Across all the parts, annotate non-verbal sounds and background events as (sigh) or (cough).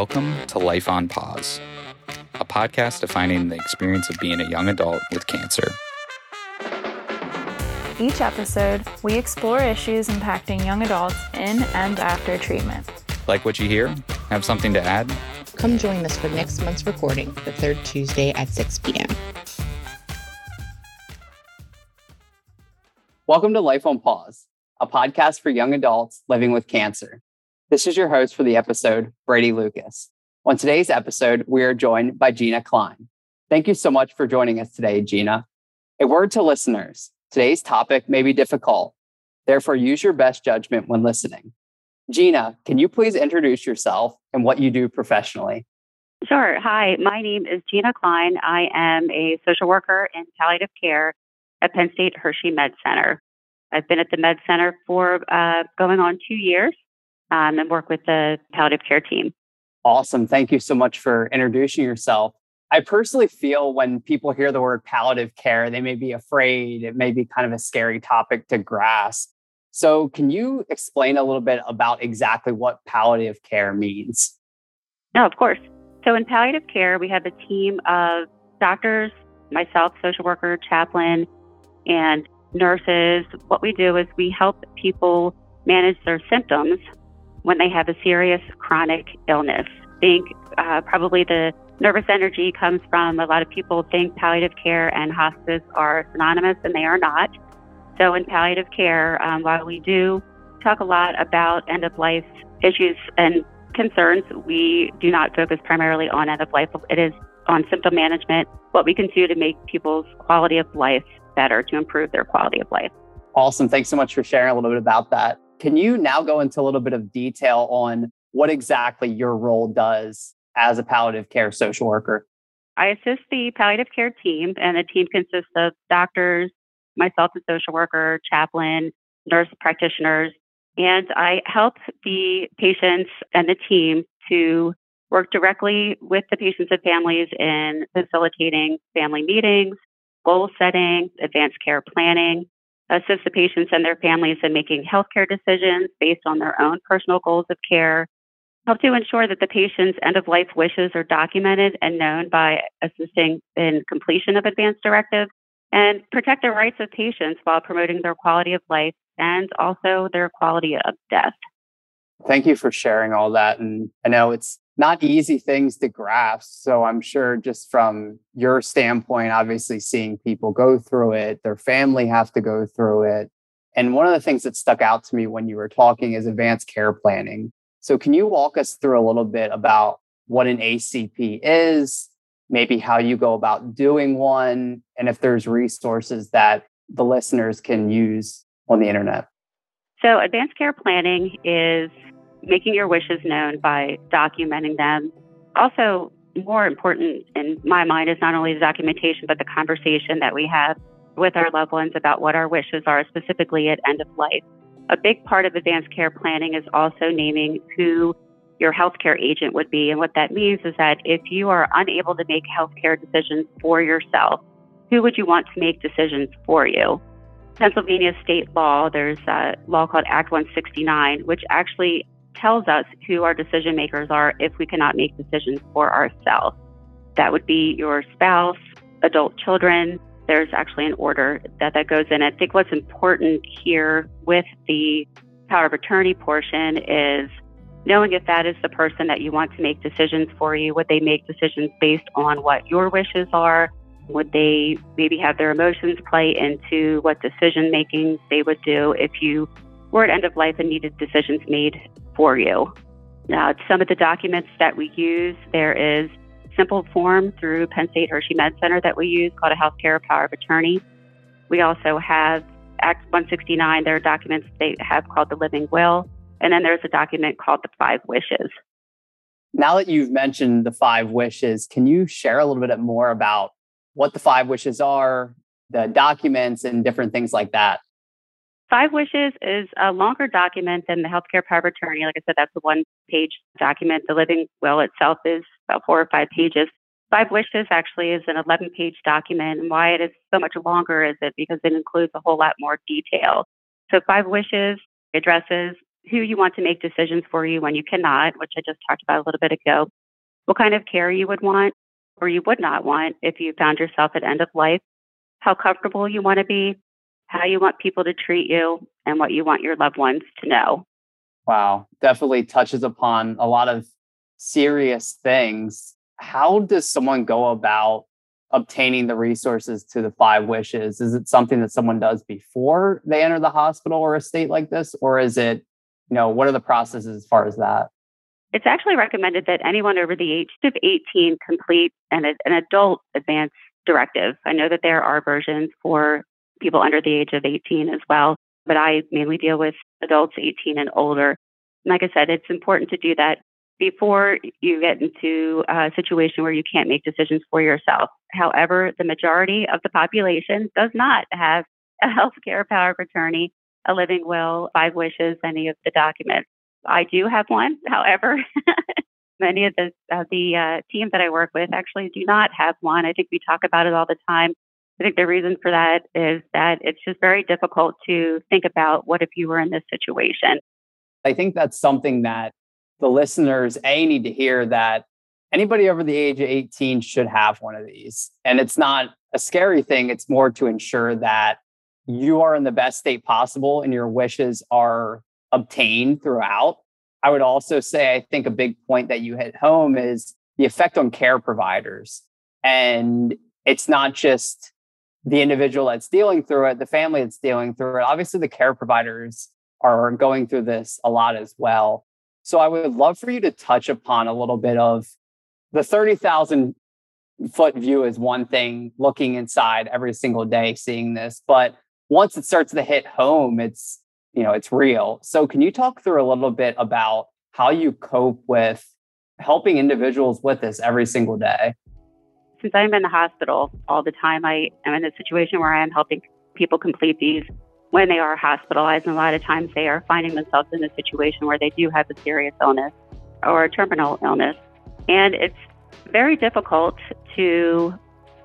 Welcome to Life on Pause, a podcast defining the experience of being a young adult with cancer. Each episode, we explore issues impacting young adults in and after treatment. Like what you hear? Have something to add? Come join us for next month's recording, the third Tuesday at 6 p.m. Welcome to Life on Pause, a podcast for young adults living with cancer. This is your host for the episode, Brady Lucas. On today's episode, we are joined by Gina Klein. Thank you so much for joining us today, Gina. A word to listeners today's topic may be difficult. Therefore, use your best judgment when listening. Gina, can you please introduce yourself and what you do professionally? Sure. Hi, my name is Gina Klein. I am a social worker in palliative care at Penn State Hershey Med Center. I've been at the Med Center for uh, going on two years um, and work with the palliative care team. Awesome. Thank you so much for introducing yourself. I personally feel when people hear the word palliative care, they may be afraid. It may be kind of a scary topic to grasp. So, can you explain a little bit about exactly what palliative care means? No, of course. So, in palliative care, we have a team of doctors, myself, social worker, chaplain, and nurses. What we do is we help people manage their symptoms when they have a serious chronic illness. Think uh, probably the nervous energy comes from a lot of people think palliative care and hospice are synonymous, and they are not. So, in palliative care, um, while we do talk a lot about end of life issues and concerns, we do not focus primarily on end of life. It is on symptom management, what we can do to make people's quality of life better, to improve their quality of life. Awesome. Thanks so much for sharing a little bit about that. Can you now go into a little bit of detail on what exactly your role does as a palliative care social worker? I assist the palliative care team, and the team consists of doctors, myself, a social worker, chaplain, nurse practitioners, and I help the patients and the team to work directly with the patients and families in facilitating family meetings, goal setting, advanced care planning, assist the patients and their families in making healthcare decisions based on their own personal goals of care, help to ensure that the patient's end of life wishes are documented and known by assisting in completion of advanced directives, and protect the rights of patients while promoting their quality of life and also their quality of death. Thank you for sharing all that. And I know it's not easy things to grasp. So I'm sure just from your standpoint, obviously seeing people go through it, their family have to go through it. And one of the things that stuck out to me when you were talking is advanced care planning. So can you walk us through a little bit about what an ACP is, maybe how you go about doing one, and if there's resources that the listeners can use on the internet? So, advanced care planning is making your wishes known by documenting them. Also, more important in my mind is not only the documentation, but the conversation that we have with our loved ones about what our wishes are, specifically at end of life. A big part of advanced care planning is also naming who your healthcare agent would be. And what that means is that if you are unable to make healthcare decisions for yourself, who would you want to make decisions for you? Pennsylvania state law, there's a law called Act 169, which actually tells us who our decision makers are if we cannot make decisions for ourselves. That would be your spouse, adult children. There's actually an order that that goes in. I think what's important here with the power of attorney portion is knowing if that is the person that you want to make decisions for you. Would they make decisions based on what your wishes are? Would they maybe have their emotions play into what decision making they would do if you were at end of life and needed decisions made for you. Now, some of the documents that we use, there is simple form through Penn State Hershey Med Center that we use called a healthcare power of attorney. We also have Act 169, there are documents they have called the living will, and then there's a document called the five wishes. Now that you've mentioned the five wishes, can you share a little bit more about what the five wishes are, the documents, and different things like that? Five Wishes is a longer document than the healthcare power of attorney. Like I said, that's a one page document. The living will itself is about four or five pages. Five Wishes actually is an 11 page document. And why it is so much longer is it because it includes a whole lot more detail. So Five Wishes addresses who you want to make decisions for you when you cannot, which I just talked about a little bit ago, what kind of care you would want or you would not want if you found yourself at end of life, how comfortable you want to be, how you want people to treat you, and what you want your loved ones to know. Wow, definitely touches upon a lot of serious things. How does someone go about obtaining the resources to the five wishes? Is it something that someone does before they enter the hospital or a state like this? Or is it, you know, what are the processes as far as that? It's actually recommended that anyone over the age of 18 complete an, an adult advance directive. I know that there are versions for people under the age of 18 as well, but I mainly deal with adults 18 and older. Like I said, it's important to do that before you get into a situation where you can't make decisions for yourself. However, the majority of the population does not have a healthcare power of attorney, a living will, five wishes, any of the documents. I do have one. (laughs) However, (laughs) many of the uh, the uh, team that I work with actually do not have one. I think we talk about it all the time. I think the reason for that is that it's just very difficult to think about what if you were in this situation. I think that's something that the listeners a need to hear that anybody over the age of 18 should have one of these. And it's not a scary thing it's more to ensure that you are in the best state possible and your wishes are obtained throughout. I would also say i think a big point that you hit home is the effect on care providers. And it's not just the individual that's dealing through it the family that's dealing through it. Obviously the care providers are going through this a lot as well. So I would love for you to touch upon a little bit of the 30,000 foot view is one thing looking inside every single day seeing this but once it starts to hit home it's you know it's real. So can you talk through a little bit about how you cope with helping individuals with this every single day since i'm in the hospital all the time i am in a situation where i am helping people complete these when they are hospitalized. And a lot of times they are finding themselves in a situation where they do have a serious illness or a terminal illness. And it's very difficult to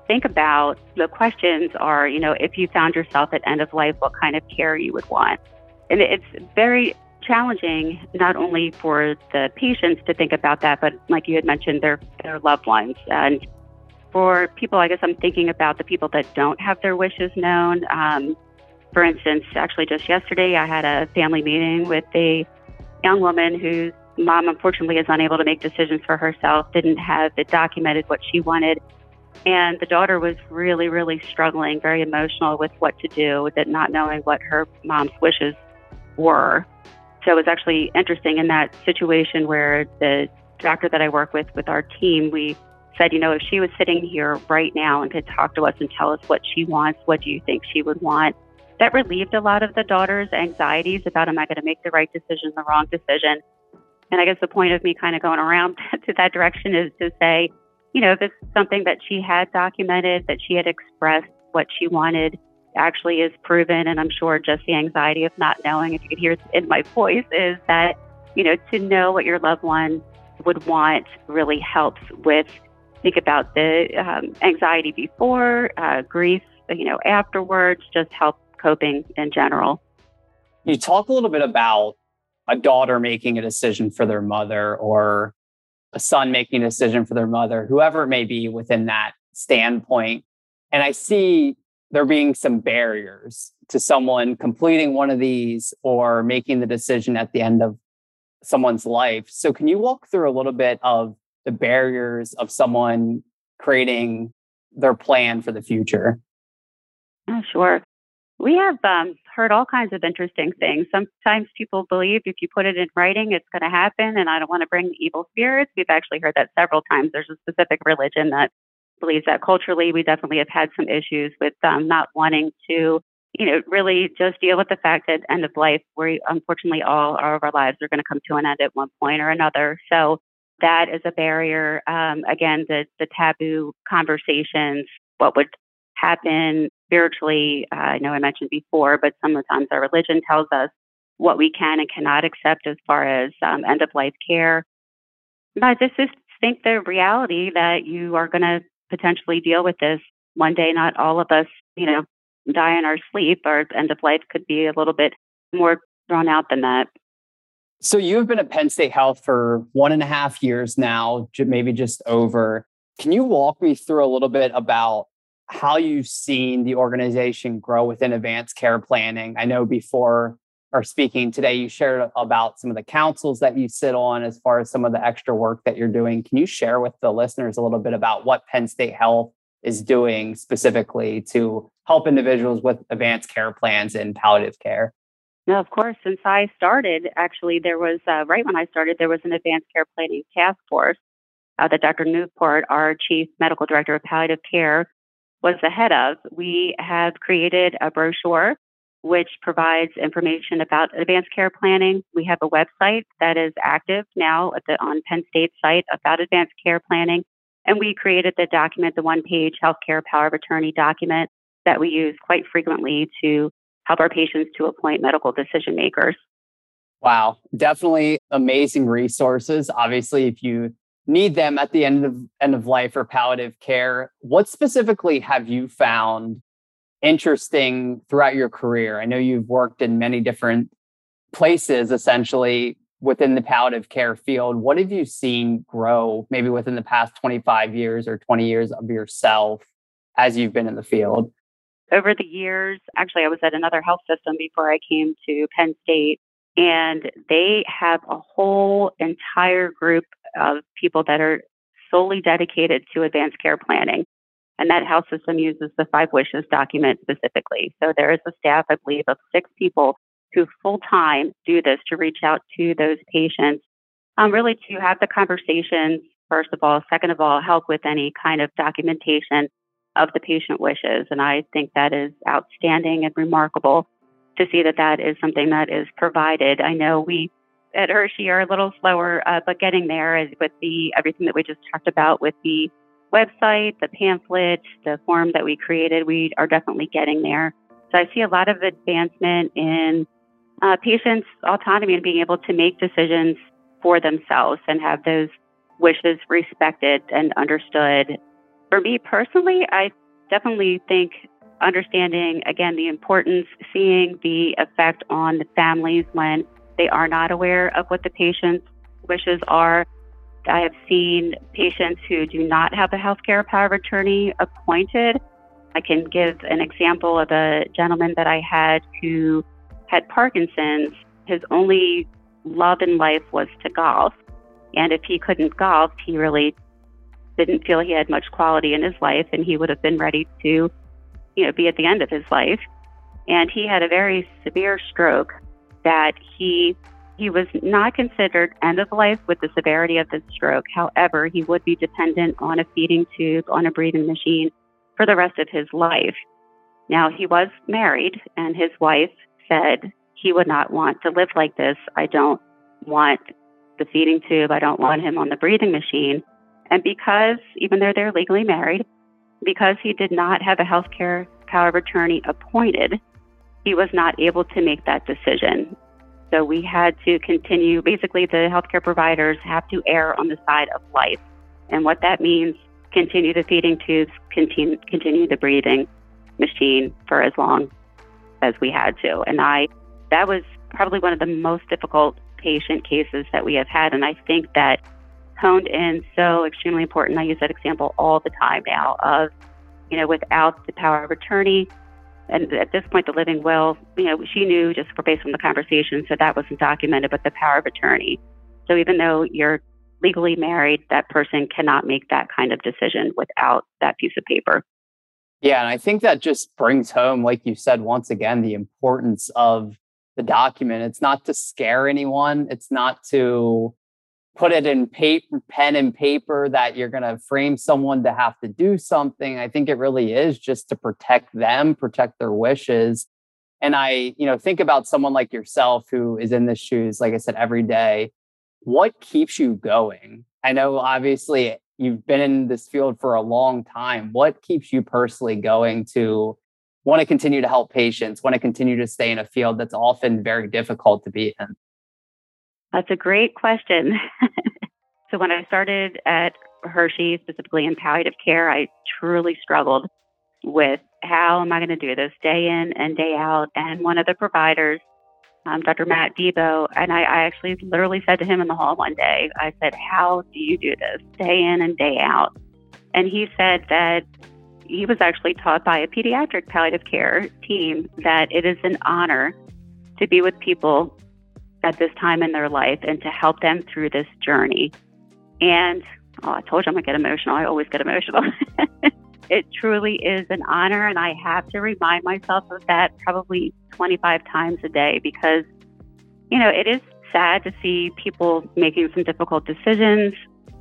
think about. The questions are, you know, if you found yourself at end of life, what kind of care you would want. And it's very challenging not only for the patients to think about that, but like you had mentioned, their their loved ones. And for people, I guess I'm thinking about the people that don't have their wishes known. Um, for instance, actually just yesterday, I had a family meeting with a young woman whose mom unfortunately is unable to make decisions for herself, didn't have it documented what she wanted. And the daughter was really, really struggling, very emotional with what to do, with it not knowing what her mom's wishes were. So it was actually interesting in that situation where the doctor that I work with, with our team, we said, you know, if she was sitting here right now and could talk to us and tell us what she wants, what do you think she would want? that relieved a lot of the daughter's anxieties about am I going to make the right decision, the wrong decision. And I guess the point of me kind of going around (laughs) to that direction is to say, you know, this is something that she had documented, that she had expressed what she wanted actually is proven. And I'm sure just the anxiety of not knowing, if you could hear it in my (laughs) voice, is that, you know, to know what your loved one would want really helps with think about the um, anxiety before, uh, grief, you know, afterwards, just help coping in general. You talk a little bit about a daughter making a decision for their mother or a son making a decision for their mother, whoever it may be within that standpoint. And I see there being some barriers to someone completing one of these or making the decision at the end of someone's life. So, can you walk through a little bit of the barriers of someone creating their plan for the future? Oh, sure. We have um, heard all kinds of interesting things. Sometimes people believe if you put it in writing, it's going to happen, and I don't want to bring the evil spirits. We've actually heard that several times. There's a specific religion that believes that culturally, we definitely have had some issues with um, not wanting to, you know, really just deal with the fact that end of life, we unfortunately all of our lives are going to come to an end at one point or another. So that is a barrier. Um, again, the the taboo conversations, what would happen spiritually. Uh, I know I mentioned before, but sometimes our religion tells us what we can and cannot accept as far as um, end of life care. But this is think the reality that you are going to potentially deal with this one day. Not all of us, you know, die in our sleep. Our end of life could be a little bit more drawn out than that. So you've been at Penn State Health for one and a half years now, maybe just over. Can you walk me through a little bit about how you've seen the organization grow within advanced care planning? I know before our speaking today, you shared about some of the councils that you sit on as far as some of the extra work that you're doing. Can you share with the listeners a little bit about what Penn State Health is doing specifically to help individuals with advanced care plans in palliative care? No, of course. Since I started, actually, there was uh, right when I started, there was an advanced care planning task force uh, that Dr. Newport, our chief medical director of palliative care, was the head of. We have created a brochure which provides information about advanced care planning. We have a website that is active now at the on Penn State site about advanced care planning. And we created the document, the one page healthcare power of attorney document that we use quite frequently to help our patients to appoint medical decision makers. Wow, definitely amazing resources. Obviously, if you need them at the end of end of life or palliative care, what specifically have you found interesting throughout your career? I know you've worked in many different places essentially within the palliative care field. What have you seen grow maybe within the past 25 years or 20 years of yourself as you've been in the field? Over the years, actually, I was at another health system before I came to Penn State, and they have a whole entire group of people that are solely dedicated to advanced care planning. And that health system uses the Five Wishes document specifically. So there is a staff, I believe, of six people who full time do this to reach out to those patients, um, really to have the conversations, first of all. Second of all, help with any kind of documentation of the patient wishes. And I think that is outstanding and remarkable to see that that is something that is provided. I know we at Hershey are a little slower, uh, but getting there with the everything that we just talked about with the website, the pamphlet, the form that we created, we are definitely getting there. So I see a lot of advancement in uh, patients' autonomy and being able to make decisions for themselves and have those wishes respected and understood for me personally, I definitely think understanding, again, the importance, seeing the effect on the families when they are not aware of what the patient's wishes are. I have seen patients who do not have a healthcare power of attorney appointed. I can give an example of a gentleman that I had who had Parkinson's. His only love in life was to golf. And if he couldn't golf, he really didn't feel he had much quality in his life and he would have been ready to, you know, be at the end of his life. And he had a very severe stroke that he he was not considered end of life with the severity of the stroke. However, he would be dependent on a feeding tube, on a breathing machine for the rest of his life. Now, he was married, and his wife said he would not want to live like this. I don't want the feeding tube. I don't want him on the breathing machine. And because, even though they're legally married, because he did not have a health care power of attorney appointed, he was not able to make that decision. So we had to continue, basically, the healthcare providers have to err on the side of life. And what that means, continue the feeding tubes, continue, continue the breathing machine for as long as we had to. And I, that was probably one of the most difficult patient cases that we have had. And I think that honed in so extremely important. I use that example all the time now of, you know, without the power of attorney, and at this point, the living will, you know, she knew just based on the conversation, so that wasn't documented, but the power of attorney. So even though you're legally married, that person cannot make that kind of decision without that piece of paper. Yeah, and I think that just brings home, like you said, once again, the importance of the document. It's not to scare anyone. It's not to put it in paper, pen and paper that you're going to frame someone to have to do something. I think it really is just to protect them, protect their wishes. And I, you know, think about someone like yourself who is in the shoes, like I said, every day. What keeps you going? I know obviously you've been in this field for a long time. What keeps you personally going to want to continue to help patients, want to continue to stay in a field that's often very difficult to be in? That's a great question. (laughs) so, when I started at Hershey, specifically in palliative care, I truly struggled with how am I going to do this day in and day out. And one of the providers um, Dr. Matt Debo, and I, I actually literally said to him in the hall one day, I said, How do you do this day in and day out? And he said that he was actually taught by a pediatric palliative care team that it is an honor to be with people at this time in their life and to help them through this journey. And oh, I told you I'm going to get emotional. I always get emotional. (laughs) it truly is an honor, and I have to remind myself of that probably 25 times a day because, you know, it is sad to see people making some difficult decisions.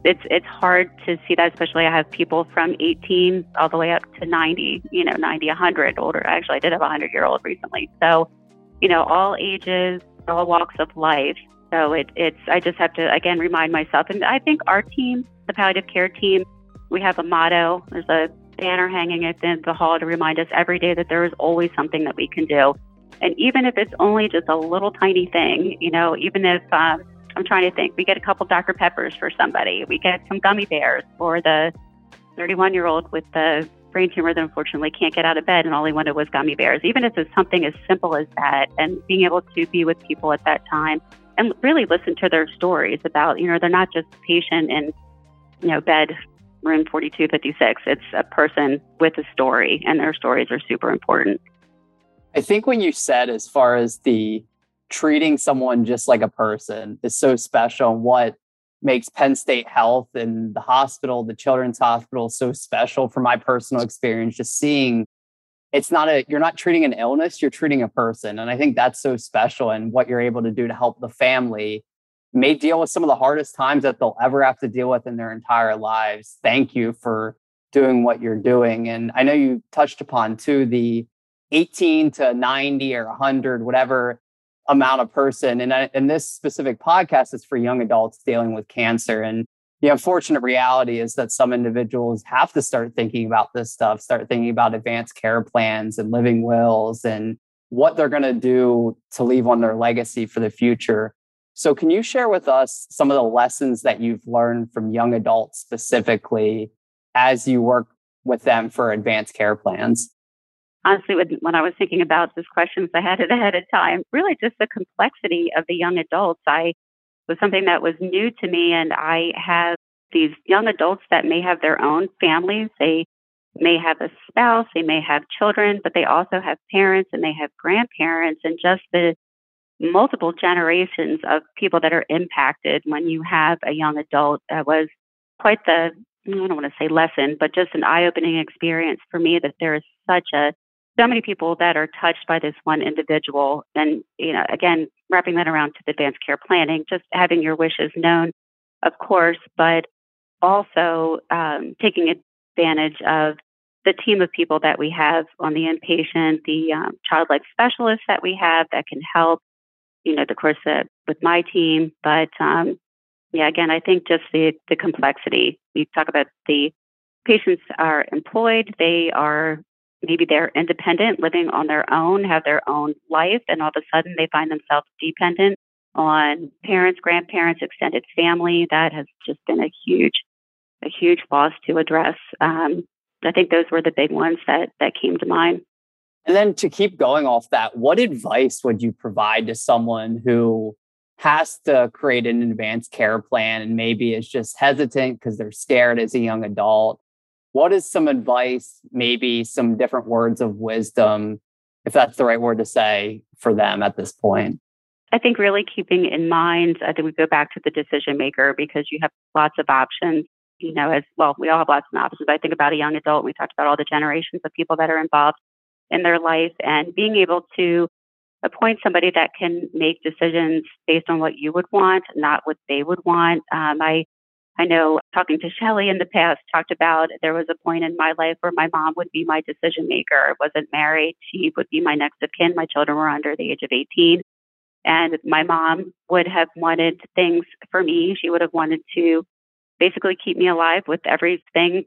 It's it's hard to see that, especially I have people from 18 all the way up to 90, you know, 90, 100 older. Actually, I did have a 100 year old recently. So, you know, all ages, all walks of life. So it, it's I just have to again remind myself, and I think our team, the palliative care team, we have a motto. There's a banner hanging at the, the hall to remind us every day that there is always something that we can do. And even if it's only just a little tiny thing, you know, even if um, I'm trying to think, we get a couple Dr. Peppers for somebody, we get some gummy bears for the 31 year old with the brain tumor that unfortunately can't get out of bed and all he wanted was gummy bears. Even if it's something as simple as that, and being able to be with people at that time and really listen to their stories about, you know, they're not just a patient in, you know, bed room 4256. It's a person with a story, and their stories are super important. I think when you said, as far as the treating someone just like a person is so special, what makes Penn State Health and the hospital, the Children's Hospital, so special from my personal experience, just seeing it's not a you're not treating an illness you're treating a person and i think that's so special and what you're able to do to help the family may deal with some of the hardest times that they'll ever have to deal with in their entire lives. Thank you for doing what you're doing. And I know you touched upon too the 18 to 90 or 100, whatever amount of person. And, I, and this specific podcast is for young adults dealing with cancer. And the unfortunate reality is that some individuals have to start thinking about this stuff, start thinking about advanced care plans and living wills and what they're going to do to leave on their legacy for the future. So, can you share with us some of the lessons that you've learned from young adults specifically as you work with them for advanced care plans? Honestly, when I was thinking about this questions, I had it ahead of time. Really, just the complexity of the young adults. I was something that was new to me, and I have these young adults that may have their own families. They may have a spouse, they may have children, but they also have parents and they have grandparents, and just the multiple generations of people that are impacted when you have a young adult that was quite the I don't want to say lesson, but just an eye-opening experience for me that there is such a so many people that are touched by this one individual. And you know, again, wrapping that around to the advanced care planning, just having your wishes known, of course, but also um, taking advantage of the team of people that we have on the inpatient, the um, child life specialists that we have that can help you know, the course uh, with my team. But um, yeah, again, I think just the the complexity. You talk about the patients are employed, they are maybe they're independent, living on their own, have their own life, and all of a sudden they find themselves dependent on parents, grandparents, extended family. That has just been a huge, a huge loss to address. Um, I think those were the big ones that that came to mind. And then to keep going off that, what advice would you provide to someone who has to create an advanced care plan and maybe is just hesitant because they're scared as a young adult? What is some advice, maybe some different words of wisdom, if that's the right word to say, for them at this point? I think really keeping in mind, I think we go back to the decision maker because you have lots of options. You know, as well, we all have lots of options. I think about a young adult. We talked about all the generations of people that are involved in their life and being able to appoint somebody that can make decisions based on what you would want, not what they would want. Um, I I know talking to Shelly in the past talked about there was a point in my life where my mom would be my decision maker. I wasn't married. She would be my next of kin. My children were under the age of 18. And my mom would have wanted things for me. She would have wanted to basically keep me alive with everything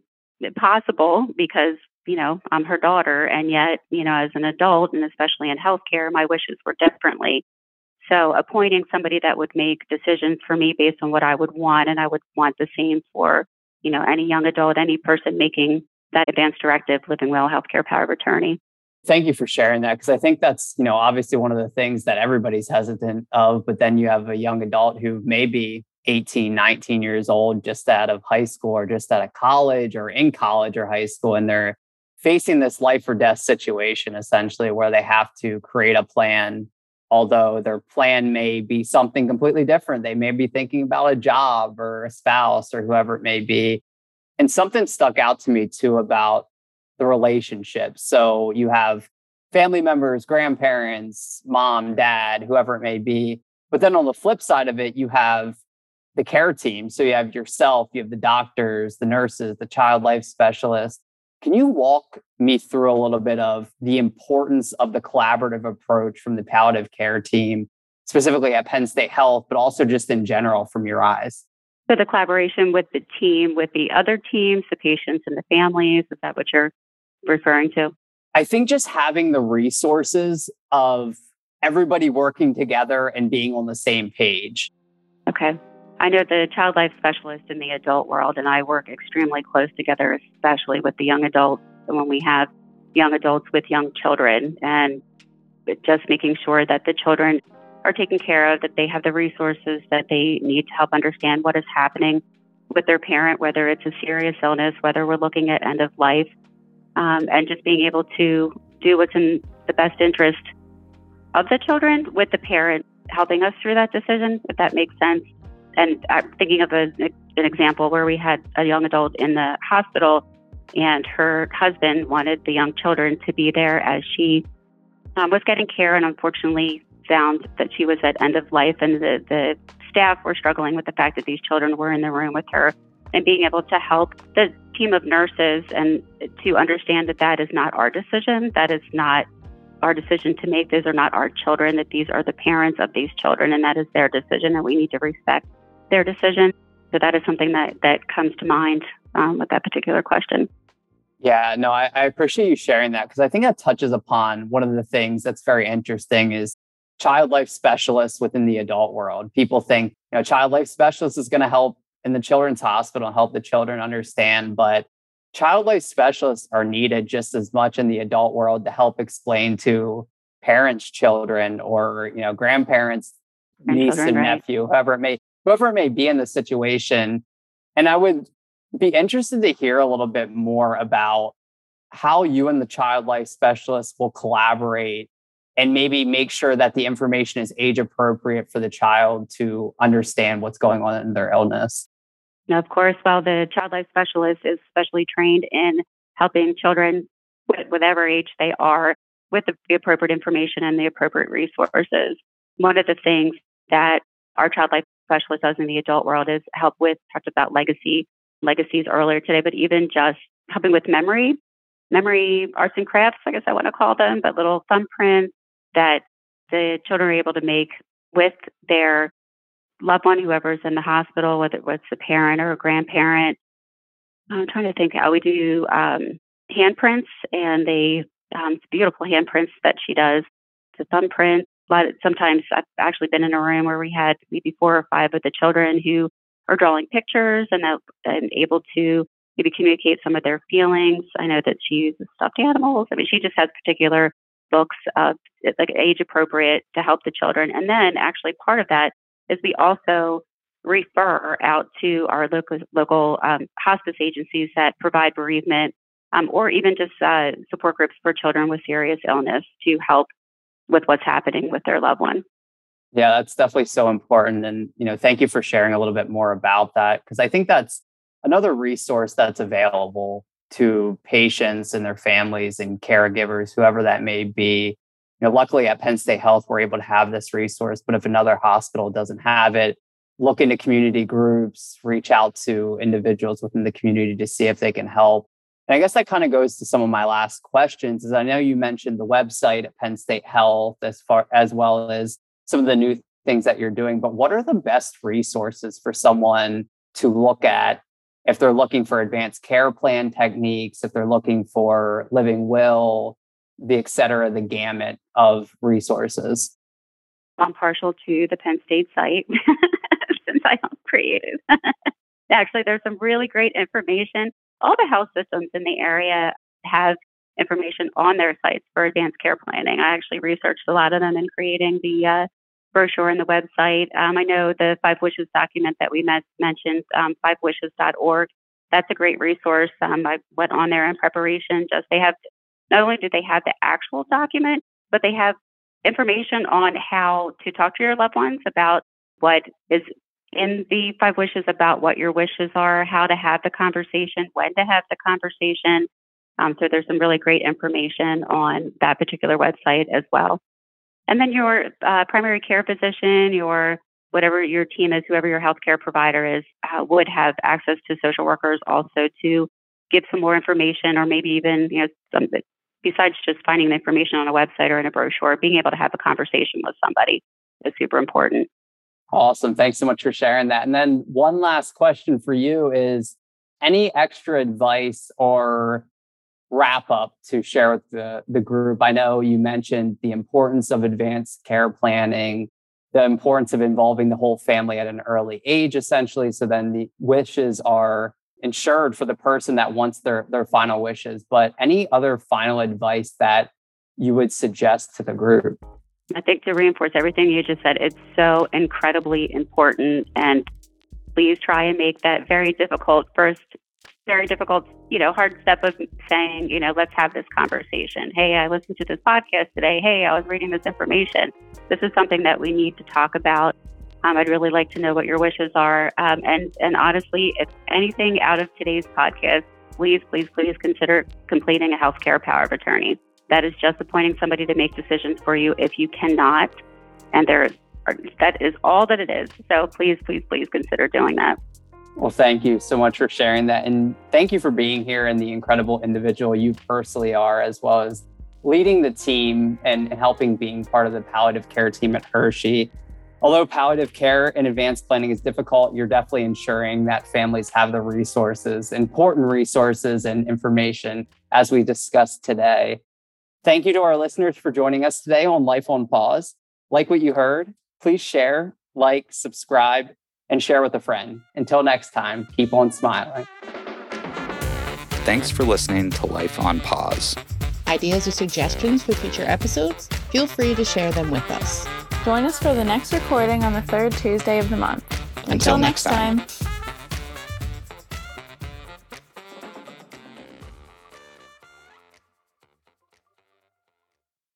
possible because you know, I'm her daughter. And yet, you know, as an adult and especially in healthcare, my wishes were differently. So appointing somebody that would make decisions for me based on what I would want, and I would want the same for, you know, any young adult, any person making that advanced directive living will healthcare power of attorney. Thank you for sharing that because I think that's, you know, obviously one of the things that everybody's hesitant of, but then you have a young adult who may be 18, 19 years old, just out of high school or just out of college or in college or high school, and they're facing this life or death situation essentially where they have to create a plan although their plan may be something completely different. They may be thinking about a job or a spouse or whoever it may be. And something stuck out to me too about the relationship. So you have family members, grandparents, mom, dad, whoever it may be. But then on the flip side of it, you have the care team. So you have yourself, you have the doctors, the nurses, the child life specialist. Can you walk me through a little bit of the importance of the collaborative approach from the palliative care team, specifically at Penn State Health, but also just in general from your eyes? So, the collaboration with the team, with the other teams, the patients and the families, is that what you're referring to? I think just having the resources of everybody working together and being on the same page. Okay. I know the child life specialist in the adult world, and I work extremely close together, especially with the young adults when we have young adults with young children, and just making sure that the children are taken care of, that they have the resources that they need to help understand what is happening with their parent, whether it's a serious illness, whether we're looking at end of life, um, and just being able to do what's in the best interest of the children with the parent helping us through that decision, if that makes sense and I'm thinking of a, an example where we had a young adult in the hospital, and her husband wanted the young children to be there as she um, was getting care, and unfortunately found that she was at end of life, and the, the staff were struggling with the fact that these children were in the room with her, and being able to help the team of nurses and to understand that that is not our decision, that is not our decision to make. Those are not our children, that these are the parents of these children, and that is their decision, and we need to respect their decision. So that is something that that comes to mind um, with that particular question. Yeah, no, I, I appreciate you sharing that because I think that touches upon one of the things that's very interesting is child life specialists within the adult world. People think, you know, child life specialist is going to help in the children's hospital, help the children understand, but child life specialists are needed just as much in the adult world to help explain to parents, children, or you know, grandparents, niece and right. nephew, whoever it may whoever may be in the situation. And I would be interested to hear a little bit more about how you and the child life specialist will collaborate and maybe make sure that the information is age appropriate for the child to understand what's going on in their illness. Now, of course, while the child life specialist is specially trained in helping children, whatever age they are, with the appropriate information and the appropriate resources, one of the things that our child life specialist does in the adult world is help with, talked about legacy, legacies earlier today, but even just helping with memory, memory arts and crafts, I guess I want to call them, but little thumbprints that the children are able to make with their loved one, whoever's in the hospital, whether it's a parent or a grandparent. I'm trying to think how we do um, handprints, and they um, beautiful handprints that she does. It's thumbprint but sometimes I've actually been in a room where we had maybe four or five of the children who are drawing pictures and, and able to maybe communicate some of their feelings. I know that she uses stuffed animals. I mean, she just has particular books of like age appropriate to help the children. And then actually part of that is we also refer out to our local local um, hospice agencies that provide bereavement um, or even just uh, support groups for children with serious illness to help with what's happening with their loved one. Yeah, that's definitely so important. And, you know, thank you for sharing a little bit more about that because I think that's another resource that's available to patients and their families and caregivers, whoever that may be. You know, luckily at Penn State Health, we're able to have this resource, but if another hospital doesn't have it, look into community groups, reach out to individuals within the community to see if they can help. And I guess that kind of goes to some of my last questions. Is I know you mentioned the website at Penn State Health as far as well as some of the new things that you're doing, but what are the best resources for someone to look at if they're looking for advanced care plan techniques, if they're looking for living will, the et cetera, the gamut of resources? I'm partial to the Penn State site (laughs) since I helped create it. (laughs) Actually, there's some really great information all the health systems in the area have information on their sites for advanced care planning. I actually researched a lot of them in creating the uh, brochure and the website. Um, I know the Five Wishes document that we met, mentioned, um, fivewishes.org. That's a great resource. Um, I went on there in preparation. Just they have not only do they have the actual document, but they have information on how to talk to your loved ones about what is in the five wishes about what your wishes are, how to have the conversation, when to have the conversation. Um, so there's some really great information on that particular website as well. And then your uh, primary care physician, your whatever your team is, whoever your healthcare provider is, uh, would have access to social workers also to give some more information, or maybe even you know some besides just finding the information on a website or in a brochure, being able to have a conversation with somebody is super important. Awesome. Thanks so much for sharing that. And then one last question for you is any extra advice or wrap up to share with the, the group? I know you mentioned the importance of advanced care planning, the importance of involving the whole family at an early age, essentially. So then the wishes are insured for the person that wants their, their final wishes. But any other final advice that you would suggest to the group? I think to reinforce everything you just said, it's so incredibly important. And please try and make that very difficult first, very difficult, you know, hard step of saying, you know, let's have this conversation. Hey, I listened to this podcast today. Hey, I was reading this information. This is something that we need to talk about. Um, I'd really like to know what your wishes are. Um, and, and honestly, if anything out of today's podcast, please, please, please consider completing a healthcare power of attorney. That is just appointing somebody to make decisions for you if you cannot. And there, that is all that it is. So please, please, please consider doing that. Well, thank you so much for sharing that. And thank you for being here and the incredible individual you personally are, as well as leading the team and helping being part of the palliative care team at Hershey. Although palliative care and advanced planning is difficult, you're definitely ensuring that families have the resources, important resources and information as we discussed today. Thank you to our listeners for joining us today on Life on Pause. Like what you heard, please share, like, subscribe, and share with a friend. Until next time, keep on smiling. Thanks for listening to Life on Pause. Ideas or suggestions for future episodes? Feel free to share them with us. Join us for the next recording on the third Tuesday of the month. Until, next time. time.